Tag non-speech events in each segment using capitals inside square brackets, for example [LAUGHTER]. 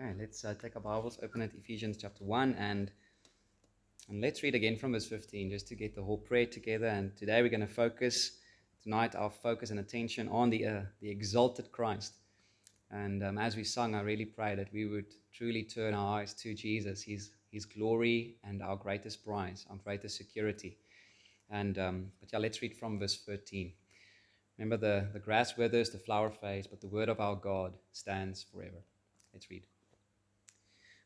Okay, let's uh, take our Bibles, open at Ephesians chapter 1, and, and let's read again from verse 15 just to get the whole prayer together. And today we're going to focus, tonight, our focus and attention on the, uh, the exalted Christ. And um, as we sung, I really pray that we would truly turn our eyes to Jesus, His, his glory, and our greatest prize, our greatest security. And um, but yeah, let's read from verse 13. Remember, the, the grass withers, the flower fades, but the word of our God stands forever. Let's read.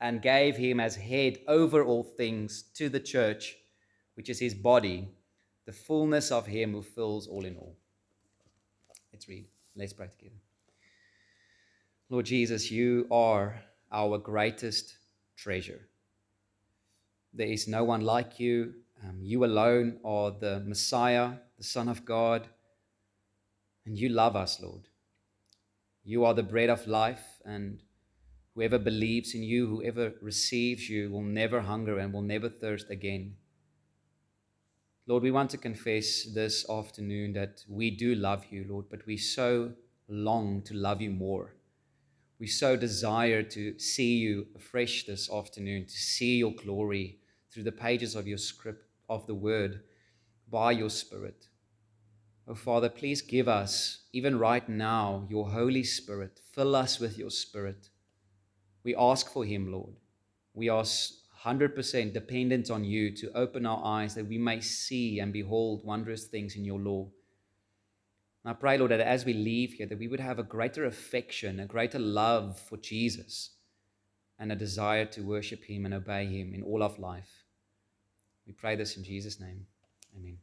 and gave him as head over all things to the church, which is his body, the fullness of him who fills all in all. Let's read. Let's pray together. Lord Jesus, you are our greatest treasure. There is no one like you. Um, you alone are the Messiah, the Son of God. And you love us, Lord. You are the bread of life, and Whoever believes in you, whoever receives you, will never hunger and will never thirst again. Lord, we want to confess this afternoon that we do love you, Lord, but we so long to love you more. We so desire to see you afresh this afternoon, to see your glory through the pages of your script, of the word, by your Spirit. Oh, Father, please give us, even right now, your Holy Spirit. Fill us with your Spirit. We ask for Him, Lord. We are 100% dependent on you to open our eyes that we may see and behold wondrous things in your law. And I pray, Lord, that as we leave here, that we would have a greater affection, a greater love for Jesus, and a desire to worship Him and obey Him in all of life. We pray this in Jesus' name. Amen.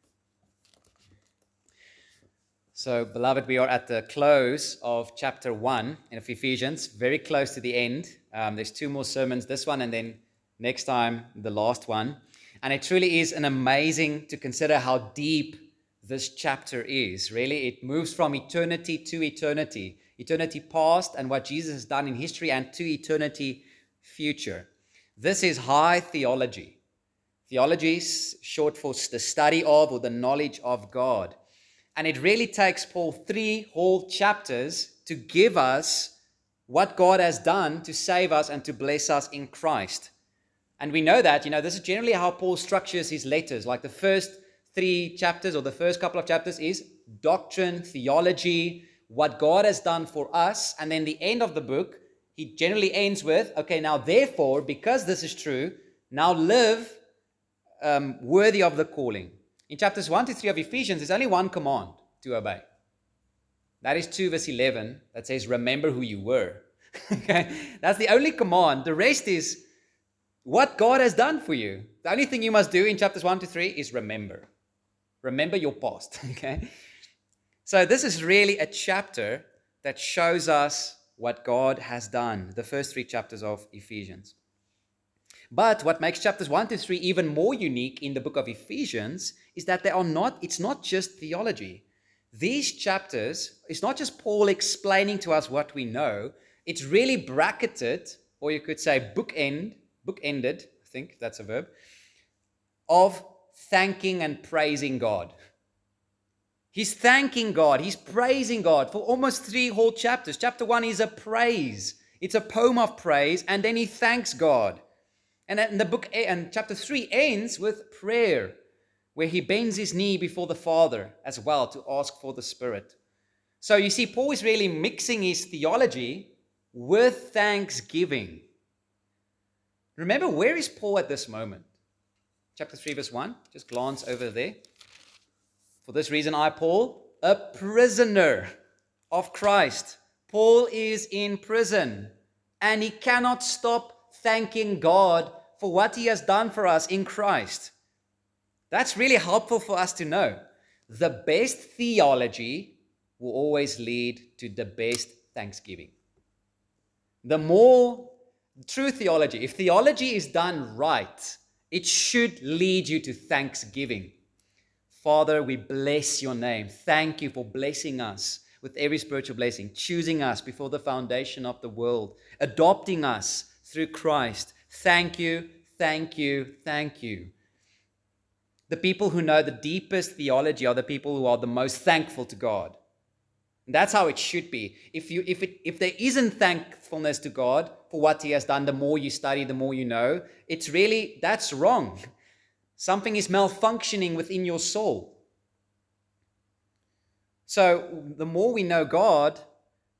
So, beloved, we are at the close of chapter 1 of Ephesians, very close to the end. Um, there's two more sermons, this one, and then next time, the last one. And it truly is an amazing to consider how deep this chapter is. Really, it moves from eternity to eternity, eternity past and what Jesus has done in history, and to eternity future. This is high theology. Theology is short for the study of or the knowledge of God. And it really takes Paul three whole chapters to give us what God has done to save us and to bless us in Christ. And we know that, you know, this is generally how Paul structures his letters. Like the first three chapters or the first couple of chapters is doctrine, theology, what God has done for us. And then the end of the book, he generally ends with, okay, now therefore, because this is true, now live um, worthy of the calling. In chapters 1 to 3 of Ephesians, there's only one command to obey. That is 2 verse 11 that says, Remember who you were. [LAUGHS] okay? That's the only command. The rest is what God has done for you. The only thing you must do in chapters 1 to 3 is remember. Remember your past. [LAUGHS] okay? So this is really a chapter that shows us what God has done, the first three chapters of Ephesians. But what makes chapters 1 to 3 even more unique in the book of Ephesians is that they are not, it's not just theology. These chapters, it's not just Paul explaining to us what we know, it's really bracketed, or you could say bookend, bookended, I think that's a verb, of thanking and praising God. He's thanking God, he's praising God for almost three whole chapters. Chapter 1 is a praise, it's a poem of praise, and then he thanks God. And the book and chapter 3 ends with prayer, where he bends his knee before the Father as well to ask for the Spirit. So you see, Paul is really mixing his theology with thanksgiving. Remember, where is Paul at this moment? chapter 3, verse 1. Just glance over there. For this reason, I, Paul, a prisoner of Christ. Paul is in prison and he cannot stop thanking God for what he has done for us in Christ. That's really helpful for us to know. The best theology will always lead to the best thanksgiving. The more true theology, if theology is done right, it should lead you to thanksgiving. Father, we bless your name. Thank you for blessing us with every spiritual blessing, choosing us before the foundation of the world, adopting us through Christ. Thank you, thank you, thank you. The people who know the deepest theology are the people who are the most thankful to God. And that's how it should be. If, you, if, it, if there isn't thankfulness to God for what He has done, the more you study, the more you know, it's really, that's wrong. Something is malfunctioning within your soul. So the more we know God,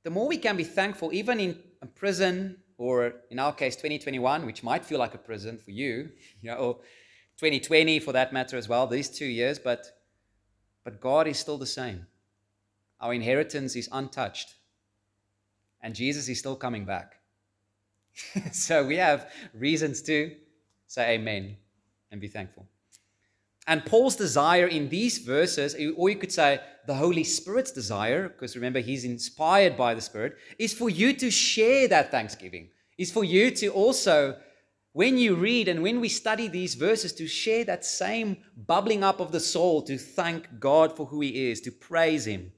the more we can be thankful, even in a prison, or in our case, 2021, which might feel like a prison for you, you know, or 2020 for that matter as well, these two years, but, but God is still the same. Our inheritance is untouched. And Jesus is still coming back. [LAUGHS] so we have reasons to say amen and be thankful. And Paul's desire in these verses, or you could say the Holy Spirit's desire, because remember he's inspired by the Spirit, is for you to share that thanksgiving, is for you to also, when you read and when we study these verses, to share that same bubbling up of the soul, to thank God for who he is, to praise him.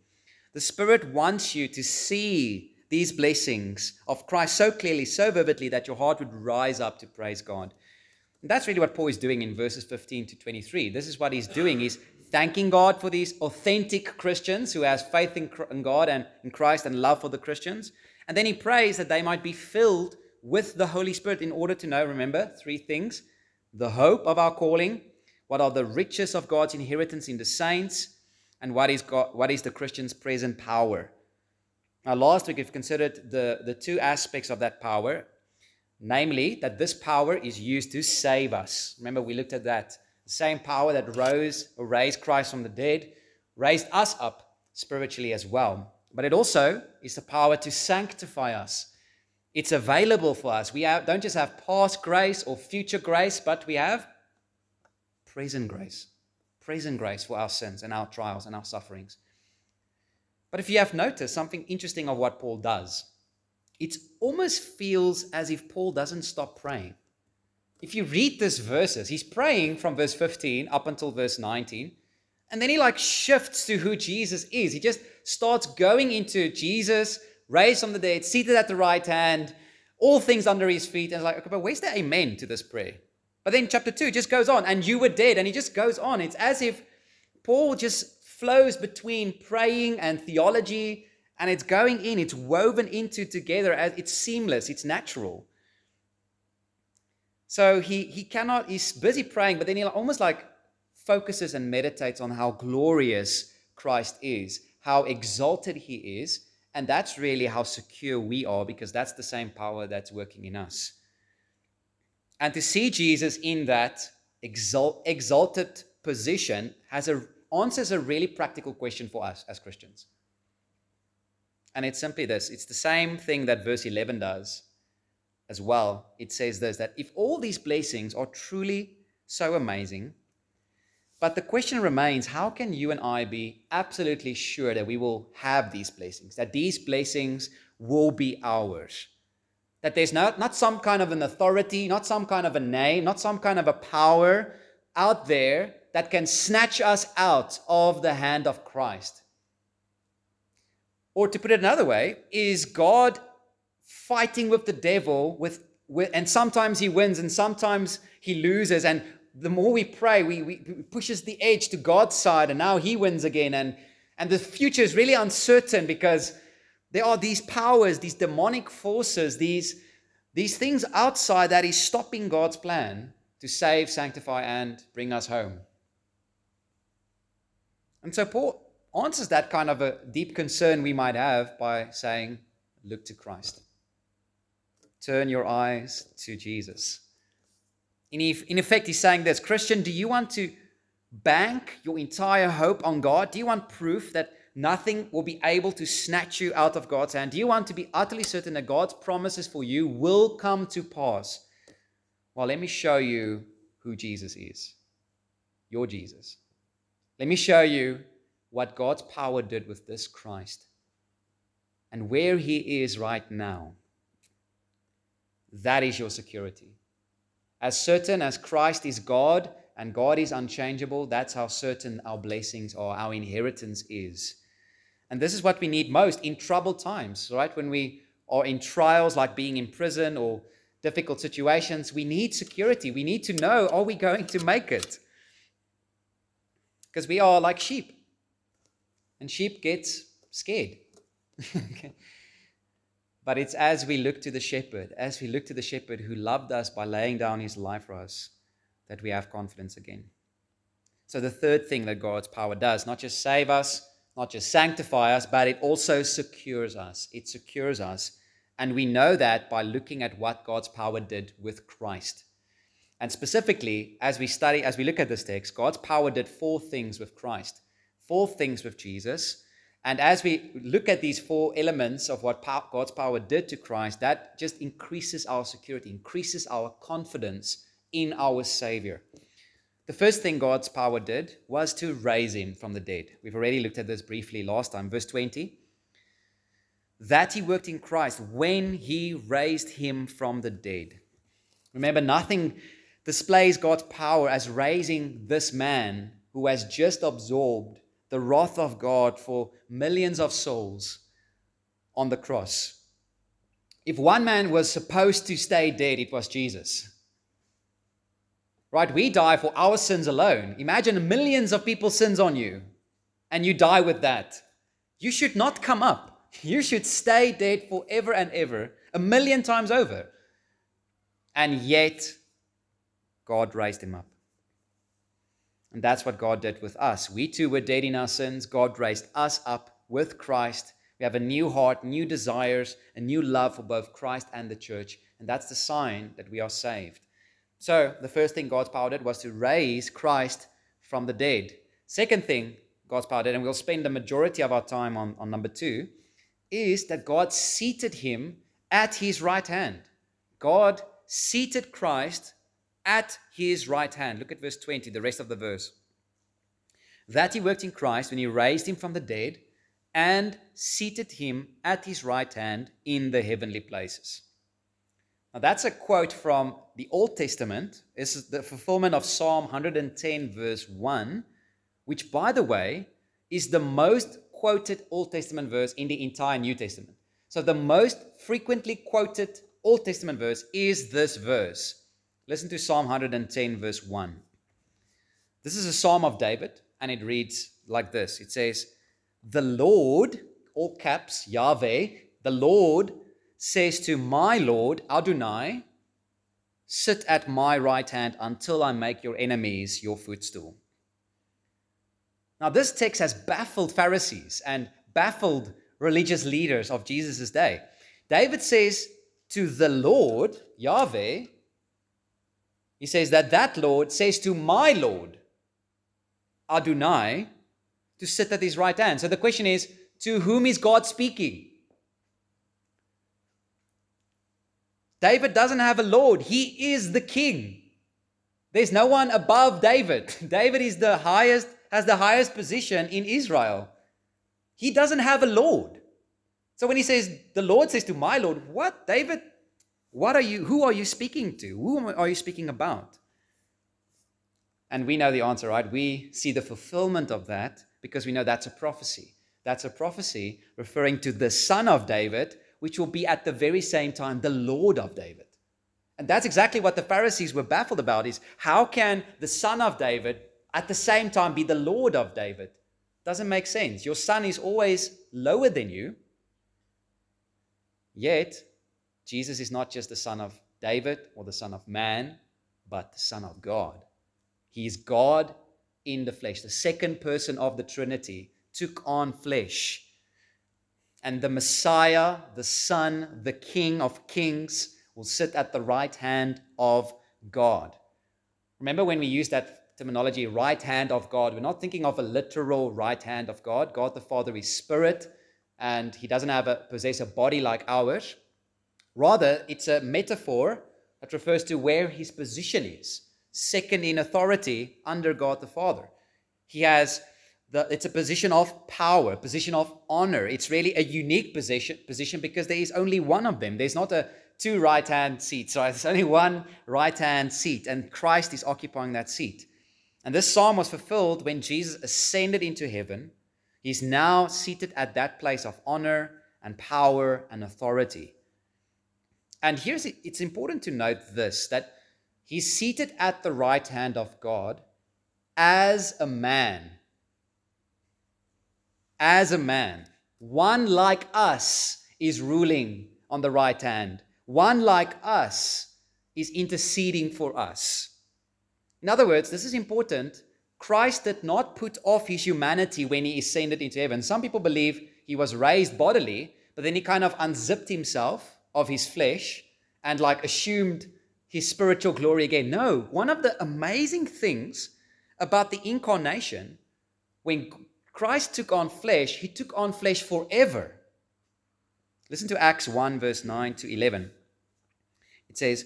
The Spirit wants you to see these blessings of Christ so clearly, so vividly, that your heart would rise up to praise God. And that's really what Paul is doing in verses 15 to 23. This is what he's doing. He's thanking God for these authentic Christians who has faith in, God and in Christ and love for the Christians. And then he prays that they might be filled with the Holy Spirit in order to know, remember, three things the hope of our calling, what are the riches of God's inheritance in the saints, and what is, God, what is the Christian's present power. Now, last week we've considered the, the two aspects of that power, namely that this power is used to save us. Remember, we looked at that. The same power that rose or raised Christ from the dead raised us up spiritually as well. But it also is the power to sanctify us. It's available for us. We have, don't just have past grace or future grace, but we have present grace present grace for our sins and our trials and our sufferings. But if you have noticed something interesting of what Paul does, it almost feels as if Paul doesn't stop praying. If you read this verses, he's praying from verse 15 up until verse 19, and then he like shifts to who Jesus is. He just starts going into Jesus, raised from the dead, seated at the right hand, all things under his feet, and like, okay, but where's the amen to this prayer? But then chapter 2 just goes on, and you were dead, and he just goes on. It's as if Paul just flows between praying and theology, and it's going in, it's woven into together as it's seamless, it's natural. So he he cannot, he's busy praying, but then he almost like focuses and meditates on how glorious Christ is, how exalted he is, and that's really how secure we are because that's the same power that's working in us. And to see Jesus in that exalt, exalted position has a, answers a really practical question for us as Christians. And it's simply this it's the same thing that verse 11 does as well. It says this that if all these blessings are truly so amazing, but the question remains how can you and I be absolutely sure that we will have these blessings, that these blessings will be ours? That there's not, not some kind of an authority, not some kind of a name, not some kind of a power out there that can snatch us out of the hand of Christ. Or to put it another way, is God fighting with the devil with, with and sometimes he wins and sometimes he loses and the more we pray we, we pushes the edge to God's side and now he wins again and and the future is really uncertain because there are these powers, these demonic forces, these, these things outside that is stopping God's plan to save, sanctify, and bring us home. And so Paul answers that kind of a deep concern we might have by saying, Look to Christ. Turn your eyes to Jesus. In, in effect, he's saying this Christian, do you want to bank your entire hope on God? Do you want proof that nothing will be able to snatch you out of God's hand? Do you want to be utterly certain that God's promises for you will come to pass? Well, let me show you who Jesus is. Your Jesus. Let me show you what God's power did with this Christ and where he is right now. That is your security. As certain as Christ is God and God is unchangeable, that's how certain our blessings or our inheritance is. And this is what we need most in troubled times, right? When we are in trials like being in prison or difficult situations, we need security. We need to know are we going to make it? Because we are like sheep. And sheep gets scared. [LAUGHS] But it's as we look to the shepherd, as we look to the shepherd who loved us by laying down his life for us, that we have confidence again. So, the third thing that God's power does, not just save us, not just sanctify us, but it also secures us. It secures us. And we know that by looking at what God's power did with Christ. And specifically, as we study, as we look at this text, God's power did four things with Christ, four things with Jesus. And as we look at these four elements of what God's power did to Christ, that just increases our security, increases our confidence in our Savior. The first thing God's power did was to raise him from the dead. We've already looked at this briefly last time. Verse 20 that he worked in Christ when he raised him from the dead. Remember, nothing displays God's power as raising this man who has just absorbed the wrath of God for millions of souls on the cross. If one man was supposed to stay dead, it was Jesus. Right? We die for our sins alone. Imagine millions of people's sins on you, and you die with that. You should not come up. [LAUGHS] You should stay dead forever and ever, a million times over. And yet, God raised him up. And that's what God did with us. We too were dead in our sins. God raised us up with Christ. We have a new heart, new desires, a new love for both Christ and the church. And that's the sign that we are saved. So, the first thing God's power did was to raise Christ from the dead. Second thing God's power did, and we'll spend the majority of our time on, on number two, is that God seated him at his right hand. God seated Christ at his right hand. Look at verse 20, the rest of the verse. That he worked in Christ when he raised him from the dead and seated him at his right hand in the heavenly places. Now, that's a quote from the Old Testament. This is the fulfillment of Psalm 110, verse 1, which, by the way, is the most quoted Old Testament verse in the entire New Testament. So, the most frequently quoted Old Testament verse is this verse. Listen to Psalm 110, verse 1. This is a psalm of David, and it reads like this It says, The Lord, all caps, Yahweh, the Lord says to my Lord, Adonai, Sit at my right hand until I make your enemies your footstool. Now, this text has baffled Pharisees and baffled religious leaders of Jesus' day. David says to the Lord, Yahweh, he says that that Lord says to my Lord, Adonai, to sit at his right hand. So the question is, to whom is God speaking? David doesn't have a Lord, he is the king. There's no one above David. [LAUGHS] David is the highest has the highest position in Israel. He doesn't have a Lord. So when he says, the Lord says to my Lord, what, David? What are you, who are you speaking to? Who are you speaking about? And we know the answer, right? We see the fulfillment of that because we know that's a prophecy. That's a prophecy referring to the son of David, which will be at the very same time the Lord of David. And that's exactly what the Pharisees were baffled about is how can the son of David at the same time be the Lord of David. Doesn't make sense. Your son is always lower than you. Yet, Jesus is not just the son of David or the son of man, but the son of God. He is God in the flesh. The second person of the Trinity took on flesh. And the Messiah, the Son, the King of kings, will sit at the right hand of God. Remember when we use that terminology, right hand of God, we're not thinking of a literal right hand of God. God the Father is spirit, and he doesn't have a possess a body like ours. Rather, it's a metaphor that refers to where his position is, second in authority under God the Father. He has the, it's a position of power, position of honor. It's really a unique position, position because there is only one of them. There's not a two right hand seats, right? There's only one right hand seat, and Christ is occupying that seat. And this psalm was fulfilled when Jesus ascended into heaven. He's now seated at that place of honor and power and authority. And here's it's important to note this that he's seated at the right hand of God as a man. As a man. One like us is ruling on the right hand. One like us is interceding for us. In other words, this is important. Christ did not put off his humanity when he ascended into heaven. Some people believe he was raised bodily, but then he kind of unzipped himself of his flesh and like assumed his spiritual glory again. No, one of the amazing things about the incarnation, when Christ took on flesh, he took on flesh forever. Listen to Acts 1, verse 9 to 11. It says,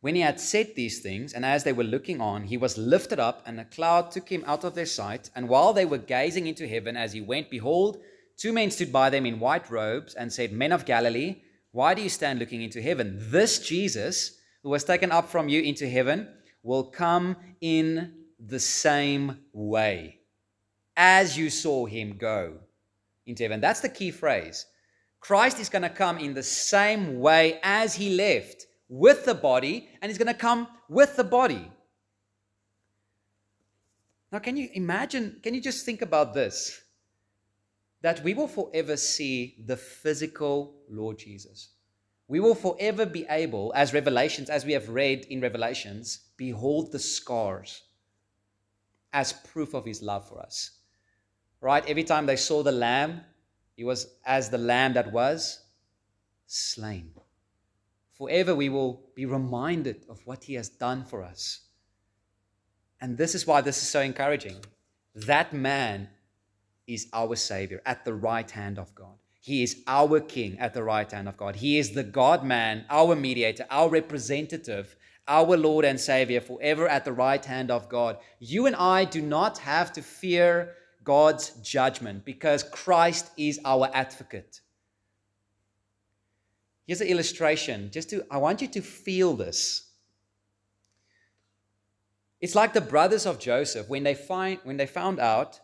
When he had said these things, and as they were looking on, he was lifted up, and a cloud took him out of their sight. And while they were gazing into heaven as he went, behold, two men stood by them in white robes and said, Men of Galilee, why do you stand looking into heaven? This Jesus, who was taken up from you into heaven, will come in the same way as you saw him go into heaven. That's the key phrase. Christ is going to come in the same way as he left with the body, and he's going to come with the body. Now, can you imagine? Can you just think about this? That we will forever see the physical Lord Jesus. We will forever be able, as Revelations, as we have read in Revelations, behold the scars as proof of his love for us. Right? Every time they saw the lamb, he was as the lamb that was slain. Forever we will be reminded of what he has done for us. And this is why this is so encouraging. That man is our Savior at the right hand of God. He is our King at the right hand of God. He is the God man, our mediator, our representative, our Lord and Savior, forever at the right hand of God. You and I do not have to fear God's judgment because Christ is our advocate. Here's an illustration. Just to, I want you to feel this. It's like the brothers of Joseph when they find when they found out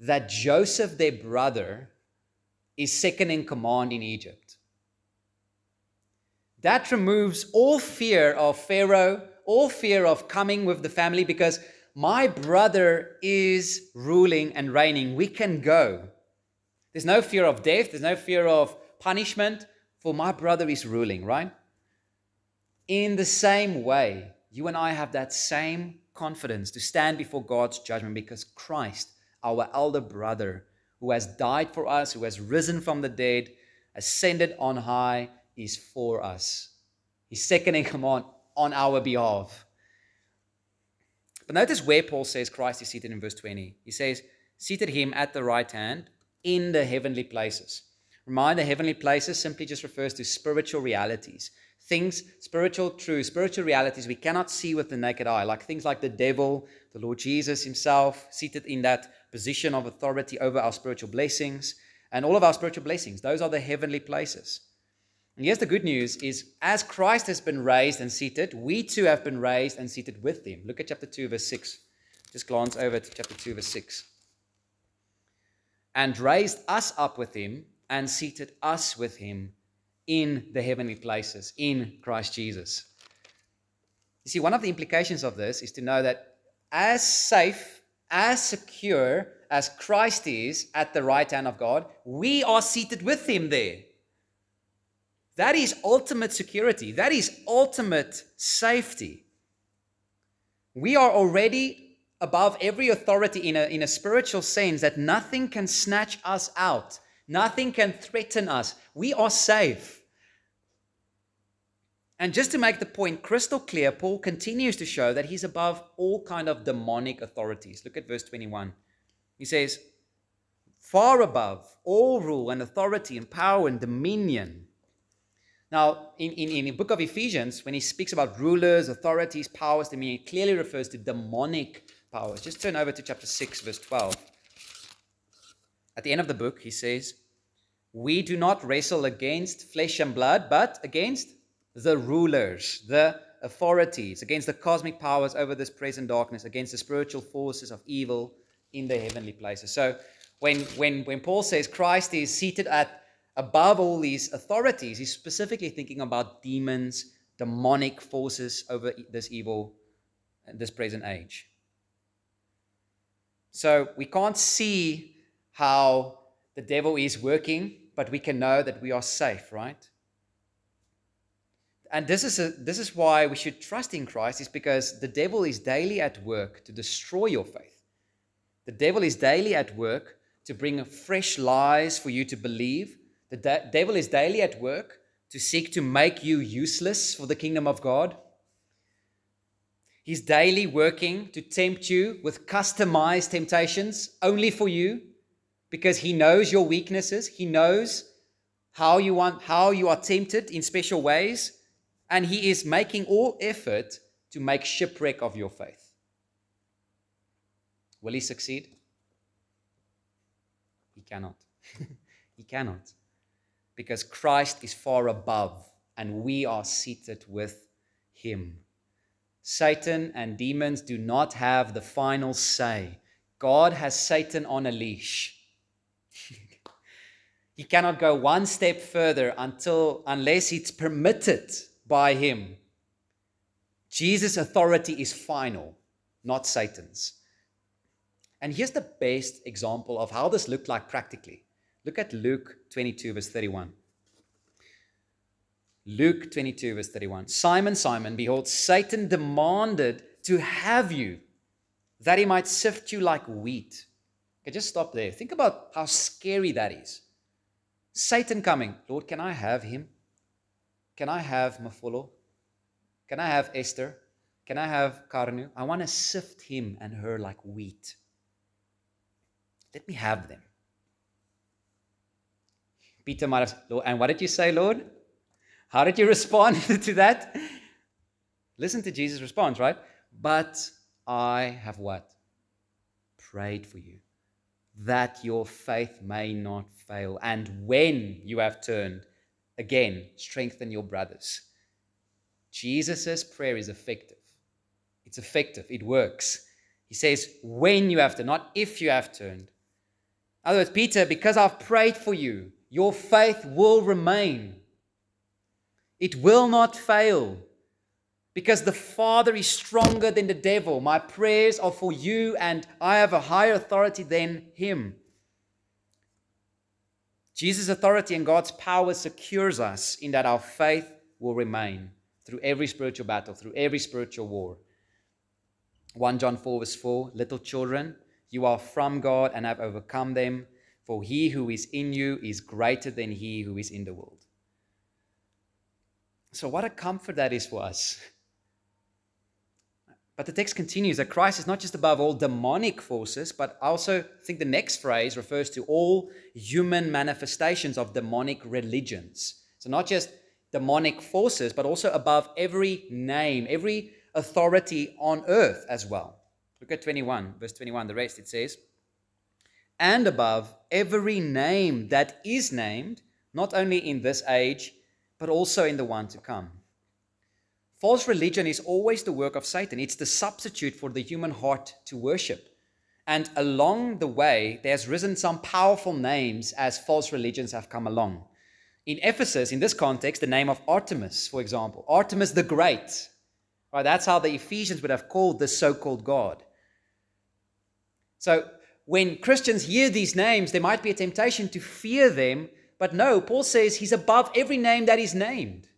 that Joseph, their brother, is second in command in Egypt. That removes all fear of Pharaoh, all fear of coming with the family because my brother is ruling and reigning. We can go. There's no fear of death, there's no fear of punishment, for my brother is ruling, right? In the same way, you and I have that same confidence to stand before God's judgment because Christ, our elder brother, who has died for us, who has risen from the dead, ascended on high, is for us. He's second in command on our behalf. But notice where Paul says Christ is seated in verse 20. He says, seated him at the right hand in the heavenly places. Remind the heavenly places simply just refers to spiritual realities. Things, spiritual truths, spiritual realities we cannot see with the naked eye, like things like the devil, the Lord Jesus himself, seated in that position of authority over our spiritual blessings, and all of our spiritual blessings. Those are the heavenly places. And here's the good news is as Christ has been raised and seated, we too have been raised and seated with him. Look at chapter 2, verse 6. Just glance over to chapter 2, verse 6. And raised us up with him and seated us with him in the heavenly places in Christ Jesus. You see, one of the implications of this is to know that as safe, as secure as Christ is at the right hand of God, we are seated with him there. That is ultimate security. That is ultimate safety. We are already above every authority in a, in a spiritual sense that nothing can snatch us out, nothing can threaten us. We are safe. And just to make the point crystal clear, Paul continues to show that he's above all kind of demonic authorities. Look at verse 21. He says, far above all rule and authority and power and dominion. Now, in, in, in the book of Ephesians, when he speaks about rulers, authorities, powers, dominion, it clearly refers to demonic powers. Just turn over to chapter 6, verse 12. At the end of the book, he says, We do not wrestle against flesh and blood, but against the rulers, the authorities, against the cosmic powers over this present darkness, against the spiritual forces of evil in the heavenly places. So when, when, when Paul says Christ is seated at above all these authorities, he's specifically thinking about demons, demonic forces over this evil, this present age. So we can't see how the devil is working, but we can know that we are safe, right? And this is, a, this is why we should trust in Christ, is because the devil is daily at work to destroy your faith. The devil is daily at work to bring fresh lies for you to believe. The de- devil is daily at work to seek to make you useless for the kingdom of God. He's daily working to tempt you with customized temptations only for you because he knows your weaknesses. He knows how you want how you are tempted in special ways and he is making all effort to make shipwreck of your faith. Will he succeed? He cannot. [LAUGHS] he cannot. Because Christ is far above and we are seated with him. Satan and demons do not have the final say. God has Satan on a leash. [LAUGHS] he cannot go one step further until unless it's permitted by him. Jesus' authority is final, not Satan's. And here's the best example of how this looked like practically. Look at Luke 22, verse 31. Luke 22, verse 31. Simon, Simon, behold, Satan demanded to have you that he might sift you like wheat. Okay, just stop there. Think about how scary that is. Satan coming. Lord, can I have him? Can I have Mafolo? Can I have Esther? Can I have Karnu? I want to sift him and her like wheat. Let me have them. Peter might have, and what did you say, Lord? How did you respond [LAUGHS] to that? Listen to Jesus' response, right? But I have what? Prayed for you that your faith may not fail. And when you have turned, again, strengthen your brothers. Jesus' prayer is effective. It's effective, it works. He says, when you have turned, not if you have turned. In other words, Peter, because I've prayed for you, your faith will remain. It will not fail. Because the Father is stronger than the devil. My prayers are for you, and I have a higher authority than him. Jesus' authority and God's power secures us in that our faith will remain through every spiritual battle, through every spiritual war. 1 John 4, verse 4 Little children, you are from God and have overcome them, for he who is in you is greater than he who is in the world. So, what a comfort that is for us. But the text continues that Christ is not just above all demonic forces, but also, I think the next phrase refers to all human manifestations of demonic religions. So, not just demonic forces, but also above every name, every authority on earth as well. Look at 21, verse 21, the rest it says, and above every name that is named, not only in this age, but also in the one to come. False religion is always the work of Satan. It's the substitute for the human heart to worship. And along the way, there's risen some powerful names as false religions have come along. In Ephesus, in this context, the name of Artemis, for example, Artemis the Great. Right, that's how the Ephesians would have called this so called God. So when Christians hear these names, there might be a temptation to fear them. But no, Paul says he's above every name that is named.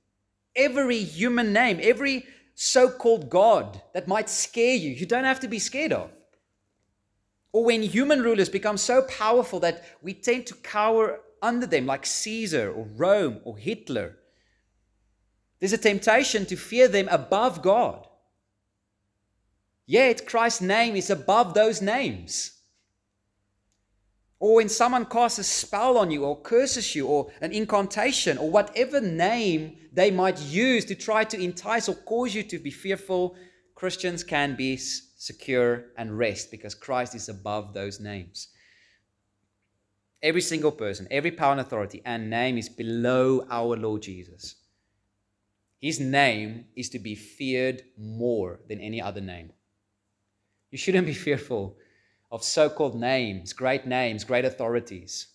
Every human name, every so called God that might scare you, you don't have to be scared of. Or when human rulers become so powerful that we tend to cower under them, like Caesar or Rome or Hitler. There's a temptation to fear them above God. Yet Christ's name is above those names. Or when someone casts a spell on you, or curses you, or an incantation, or whatever name they might use to try to entice or cause you to be fearful, Christians can be secure and rest because Christ is above those names. Every single person, every power and authority and name is below our Lord Jesus. His name is to be feared more than any other name. You shouldn't be [LAUGHS] fearful of so called names, great names, great authorities,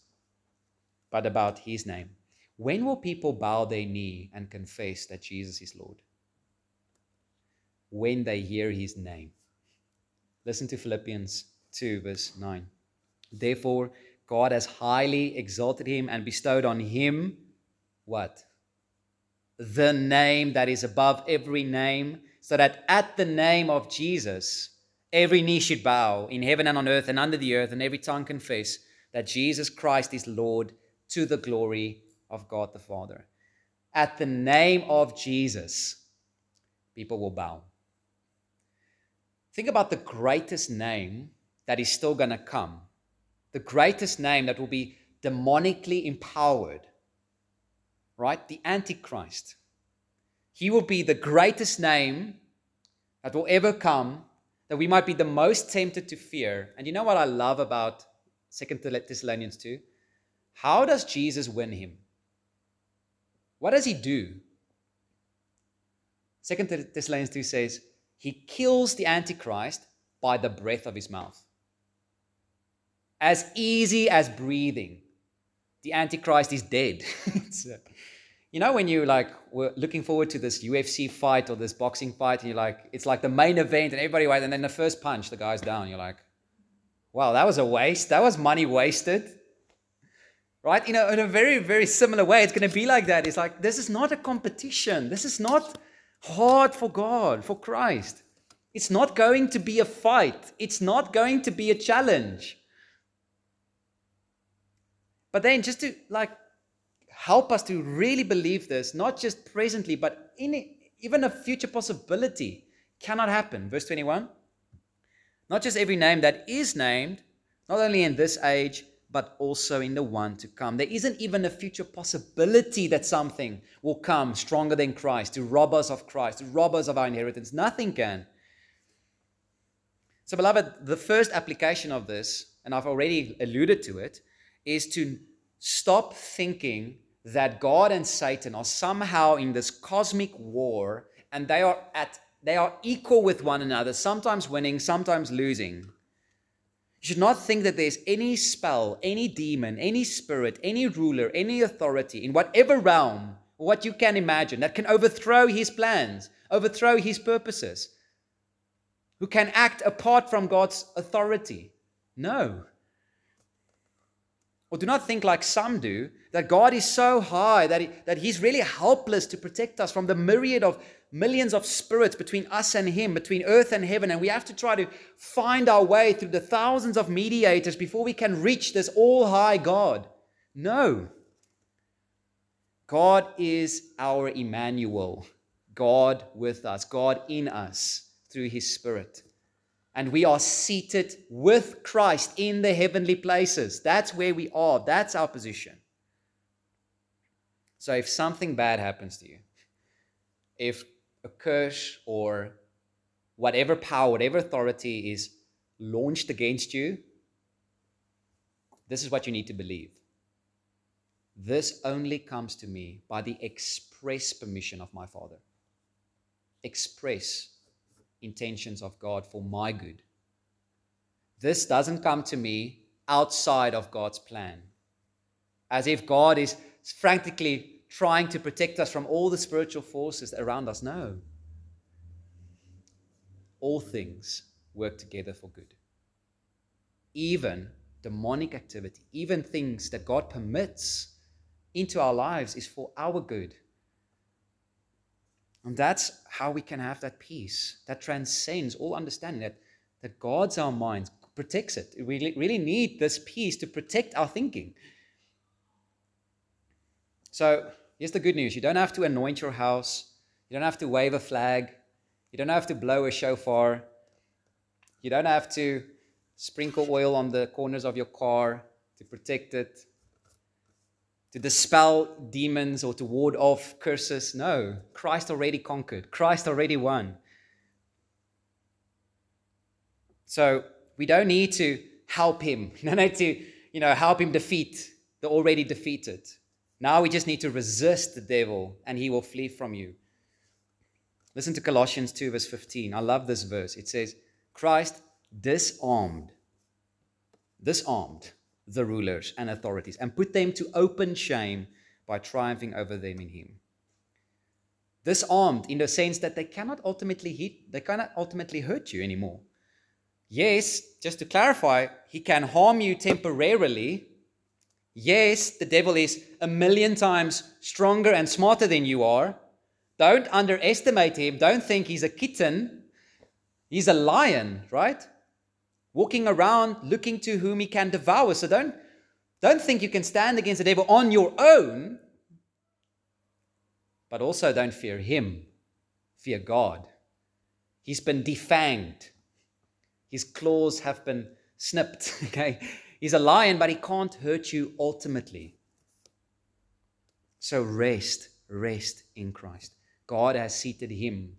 but about his name. When will people bow their knee and confess that Jesus is Lord? When they hear his name. Listen to Philippians 2, verse 9. Therefore, God has highly exalted him and bestowed on him what? The name that is above every name, so that at the name of Jesus, Every knee should bow in heaven and on earth and under the earth, and every tongue confess that Jesus Christ is Lord to the glory of God the Father. At the name of Jesus, people will bow. Think about the greatest name that is still going to come, the greatest name that will be demonically empowered, right? The Antichrist. He will be the greatest name that will ever come that we might be the most tempted to fear. And you know what I love about Second Thessalonians 2? How does Jesus win him? What does he do? Second Thessalonians 2 says, He kills the Antichrist by the breath of his mouth. As easy as breathing. The Antichrist is dead. [LAUGHS] You know, when you like were looking forward to this UFC fight or this boxing fight, and you're like, it's like the main event, and everybody waits, and then the first punch, the guy's down. You're like, wow, that was a waste. That was money wasted. Right? You know, in a very, very similar way, it's going to be like that. It's like, this is not a competition. This is not hard for God, for Christ. It's not going to be a fight. It's not going to be a challenge. But then, just to like help us to really believe this, not just presently, but in even a future possibility cannot happen. Verse 21 Not just every name that is named, not only in this age, but also in the one to come. There isn't even a future possibility that something will come stronger than Christ to rob us of Christ, to rob us of our inheritance. Nothing can. So, beloved, the first application of this, and I've already alluded to it, is to stop thinking that God and Satan are somehow in this cosmic war and they are at they are equal with one another, sometimes winning, sometimes losing. You should not think that there's any spell, any demon, any spirit, any ruler, any authority in whatever realm, what you can imagine, that can overthrow his plans, overthrow his purposes, who can act apart from God's authority. No. Or do not think like some do, that God is so high that, he, that He's really helpless to protect us from the myriad of millions of spirits between us and Him, between earth and heaven. And we have to try to find our way through the thousands of mediators before we can reach this all high God. No. God is our Emmanuel, God with us, God in us through His Spirit and we are seated with Christ in the heavenly places. That's where we are. That's our position. So if something bad happens to you, if a curse or whatever power, whatever authority is launched against you, this is what you need to believe. This only comes to me by the express permission of my Father. Express intentions of God for my good. This doesn't come to me outside of God's plan. As if God is frantically trying to protect us from all the spiritual forces around us. No. All things work together for good. Even demonic activity, even things that God permits into our lives, is for our good. And that's how we can have that peace that transcends all understanding, that, that guards our minds, protects it. We really need this peace to protect our thinking. So here's the good news you don't have to anoint your house You don't have to wave a flag. You don't have to blow a shofar. You don't have to sprinkle oil on the corners of your car to protect it, to dispel demons or to ward off curses. No, Christ already conquered, Christ already won. So we don't need to help him. [LAUGHS] Don't need to, you know, help him defeat the already defeated. Now we just need to resist the devil and he will flee from you. Listen to Colossians 2, verse 15. I love this verse. It says, Christ disarmed, disarmed the rulers and authorities and put them to open shame by triumphing over them in him. Disarmed in the sense that they cannot ultimately hit, they cannot ultimately hurt you anymore. Yes, just to clarify, he can harm you temporarily. Yes, the devil is a million times stronger and smarter than you are. Don't underestimate him. Don't think he's a kitten. He's a lion, right? Walking around looking to whom he can devour. So don't, don't think you can stand against the devil on your own, but also don't fear him. Fear God. He's been defanged, his claws have been snipped. [LAUGHS] Okay? He's a lion, but he can't hurt you ultimately. So rest, rest in Christ. God has seated him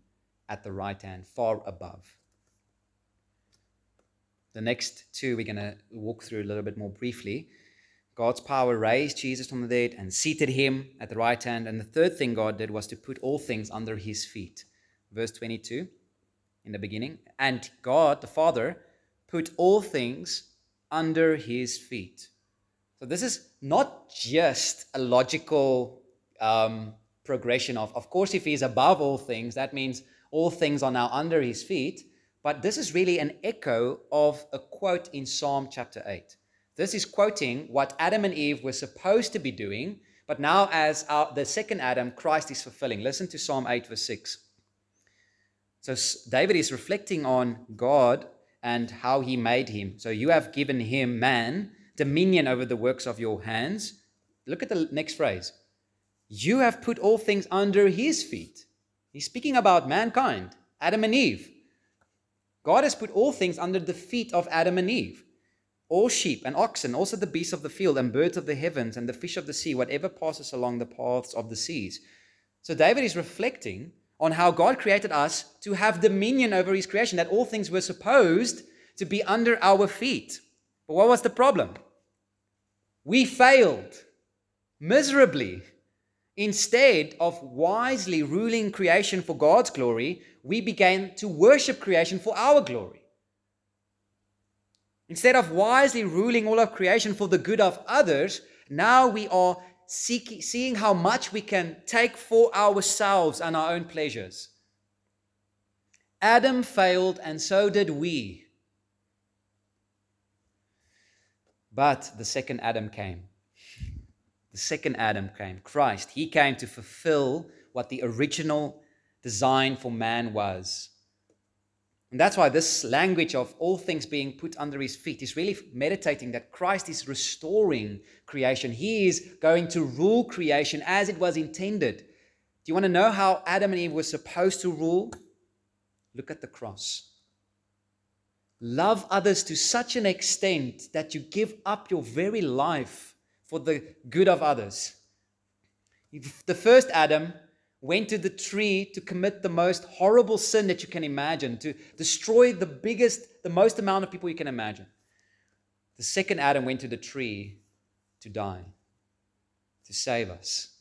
at the right hand, far above. The next two we're going to walk through a little bit more briefly. God's power raised Jesus from the dead and seated him at the right hand. And the third thing God did was to put all things under his feet. Verse 22 in the beginning. And God, the Father, put all things under his feet. So this is not just a logical um, progression of, of course, if he's above all things, that means all things are now under his feet. But this is really an echo of a quote in Psalm chapter 8. This is quoting what Adam and Eve were supposed to be doing, but now as our, the second Adam, Christ is fulfilling. Listen to Psalm 8, verse 6. So David is reflecting on God and how he made him. So you have given him, man, dominion over the works of your hands. Look at the next phrase. You have put all things under his feet. He's speaking about mankind, Adam and Eve. God has put all things under the feet of Adam and Eve all sheep and oxen, also the beasts of the field, and birds of the heavens, and the fish of the sea, whatever passes along the paths of the seas. So David is reflecting on how God created us to have dominion over his creation, that all things were supposed to be under our feet. But what was the problem? We failed miserably. Instead of wisely ruling creation for God's glory, we began to worship creation for our glory. Instead of wisely ruling all of creation for the good of others, now we are seeing how much we can take for ourselves and our own pleasures. Adam failed, and so did we. But the second Adam came the second Adam came, Christ. He came to fulfill what the original design for man was. And that's why this language of all things being put under his feet is really meditating that Christ is restoring creation. He is going to rule creation as it was intended. Do you want to know how Adam and Eve were supposed to rule? Look at the cross. Love others to such an extent that you give up your very life for the good of others. The first Adam went to the tree to commit the most horrible sin that you can imagine, to destroy the biggest, the most amount of people you can imagine. The second Adam went to the tree to die, to save us,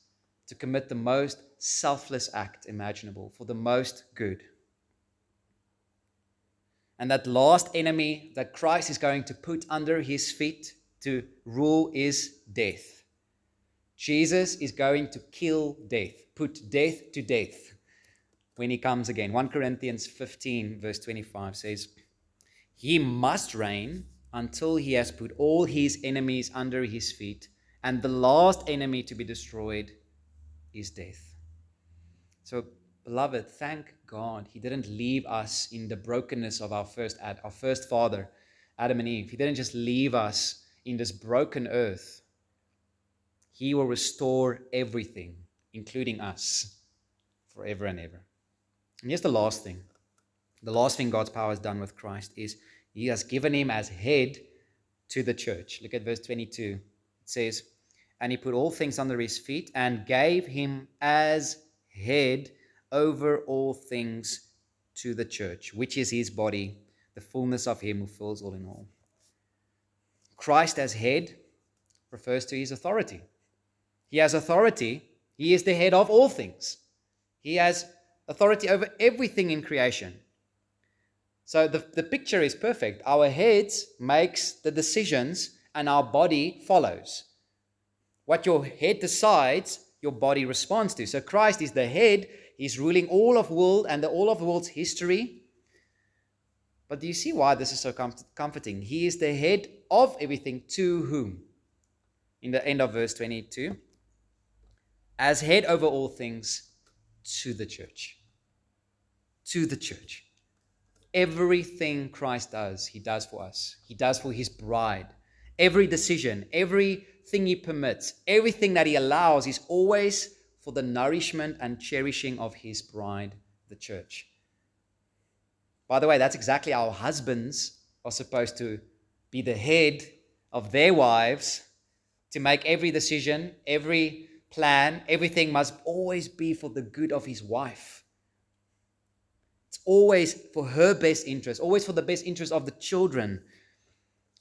to commit the most selfless act imaginable for the most good. And that last enemy that Christ is going to put under his feet to rule is death. Jesus is going to kill death, put death to death when he comes again. 1 Corinthians 15, verse 25 says, He must reign until he has put all his enemies under his feet, and the last enemy to be destroyed is death. So, beloved, thank God he didn't leave us in the brokenness of our first, ad, our first father, Adam and Eve. He didn't just leave us in this broken earth, He will restore everything, including us, forever and ever. And here's the last thing. The last thing God's power has done with Christ is he has given him as head to the church. Look at verse 22. It says, And he put all things under his feet and gave him as head over all things to the church, which is his body, the fullness of him who fills all in all. Christ as head refers to his authority. He has authority. He is the head of all things. He has authority over everything in creation. So the, the picture is perfect. Our heads makes the decisions and our body follows. What your head decides, your body responds to. So Christ is the head. He's ruling all of world and the, all of the world's history. But do you see why this is so com- comforting? He is the head of everything to whom? In the end of verse 22. As head over all things to the church. To the church. Everything Christ does, he does for us. He does for his bride. Every decision, everything he permits, everything that he allows is always for the nourishment and cherishing of his bride, the church. By the way, that's exactly how husbands are supposed to be the head of their wives, to make every decision, every plan, everything must always be for the good of his wife. It's always for her best interest, always for the best interest of the children.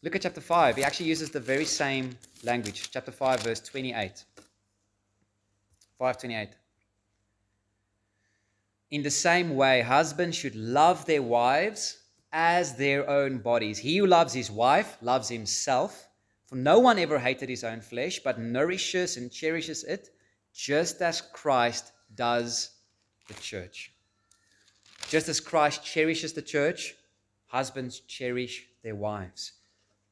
Look at chapter 5. He actually uses the very same language. Chapter 5, verse 28. 528. In the same way, husbands should love their wives as their own bodies. He who loves his wife loves himself. For no one ever hated his own flesh, but nourishes and cherishes it, just as Christ does the church. Just as Christ cherishes the church, husbands cherish their wives.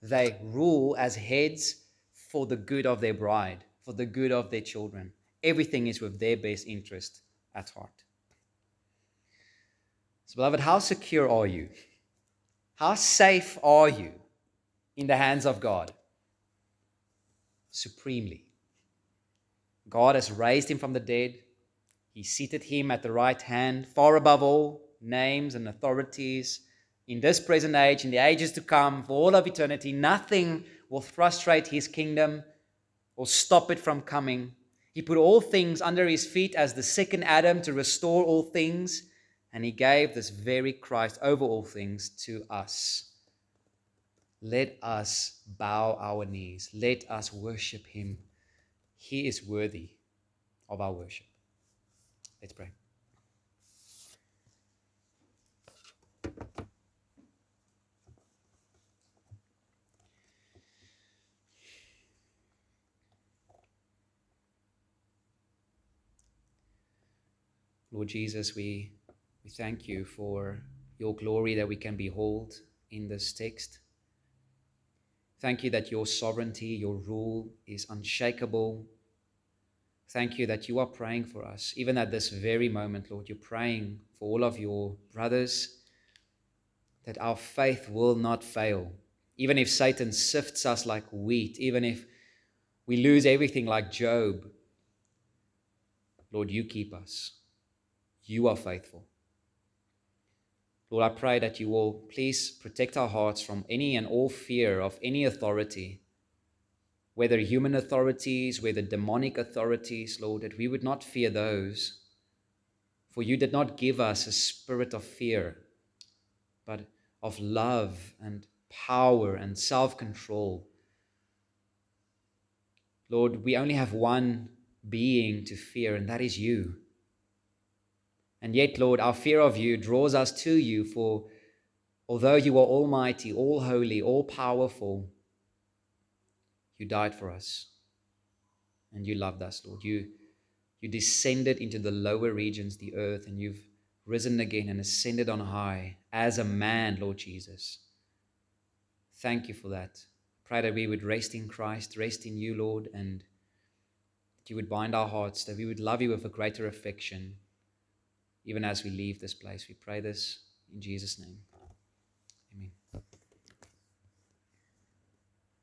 They rule as heads for the good of their bride, for the good of their children. Everything is with their best interest at heart. So, beloved, how secure are you? How safe are you in the hands of God? Supremely. God has raised him from the dead. He seated him at the right hand, far above all names and authorities. In this present age, in the ages to come, for all of eternity, nothing will frustrate his kingdom or stop it from coming. He put all things under his feet as the second Adam to restore all things, and he gave this very Christ over all things to us let us bow our knees. Let us worship him. He is worthy of our worship. Let's pray. Lord Jesus, we, we thank you for your glory that we can behold in this text. Thank you that your sovereignty, your rule is unshakable. Thank you that you are praying for us. Even at this very moment, Lord, you're praying for all of your brothers that our faith will not fail. Even if Satan sifts us like wheat, even if we lose everything like Job, Lord, you keep us. You are faithful. Lord, I pray that you will please protect our hearts from any and all fear of any authority, whether human authorities, whether demonic authorities, Lord, that we would not fear those. For you did not give us a spirit of fear, but of love and power and self control. Lord, we only have one being to fear, and that is you. And yet, Lord, our fear of you draws us to you, for although you are almighty, all holy, all powerful, you died for us. And you loved us, Lord. You, you descended into the lower regions, the earth, and you've risen again and ascended on high as a man, Lord Jesus. Thank you for that. Pray that we would rest in Christ, rest in you, Lord, and that you would bind our hearts, that we would love you with a greater affection even as we leave this place. We pray this in Jesus' name.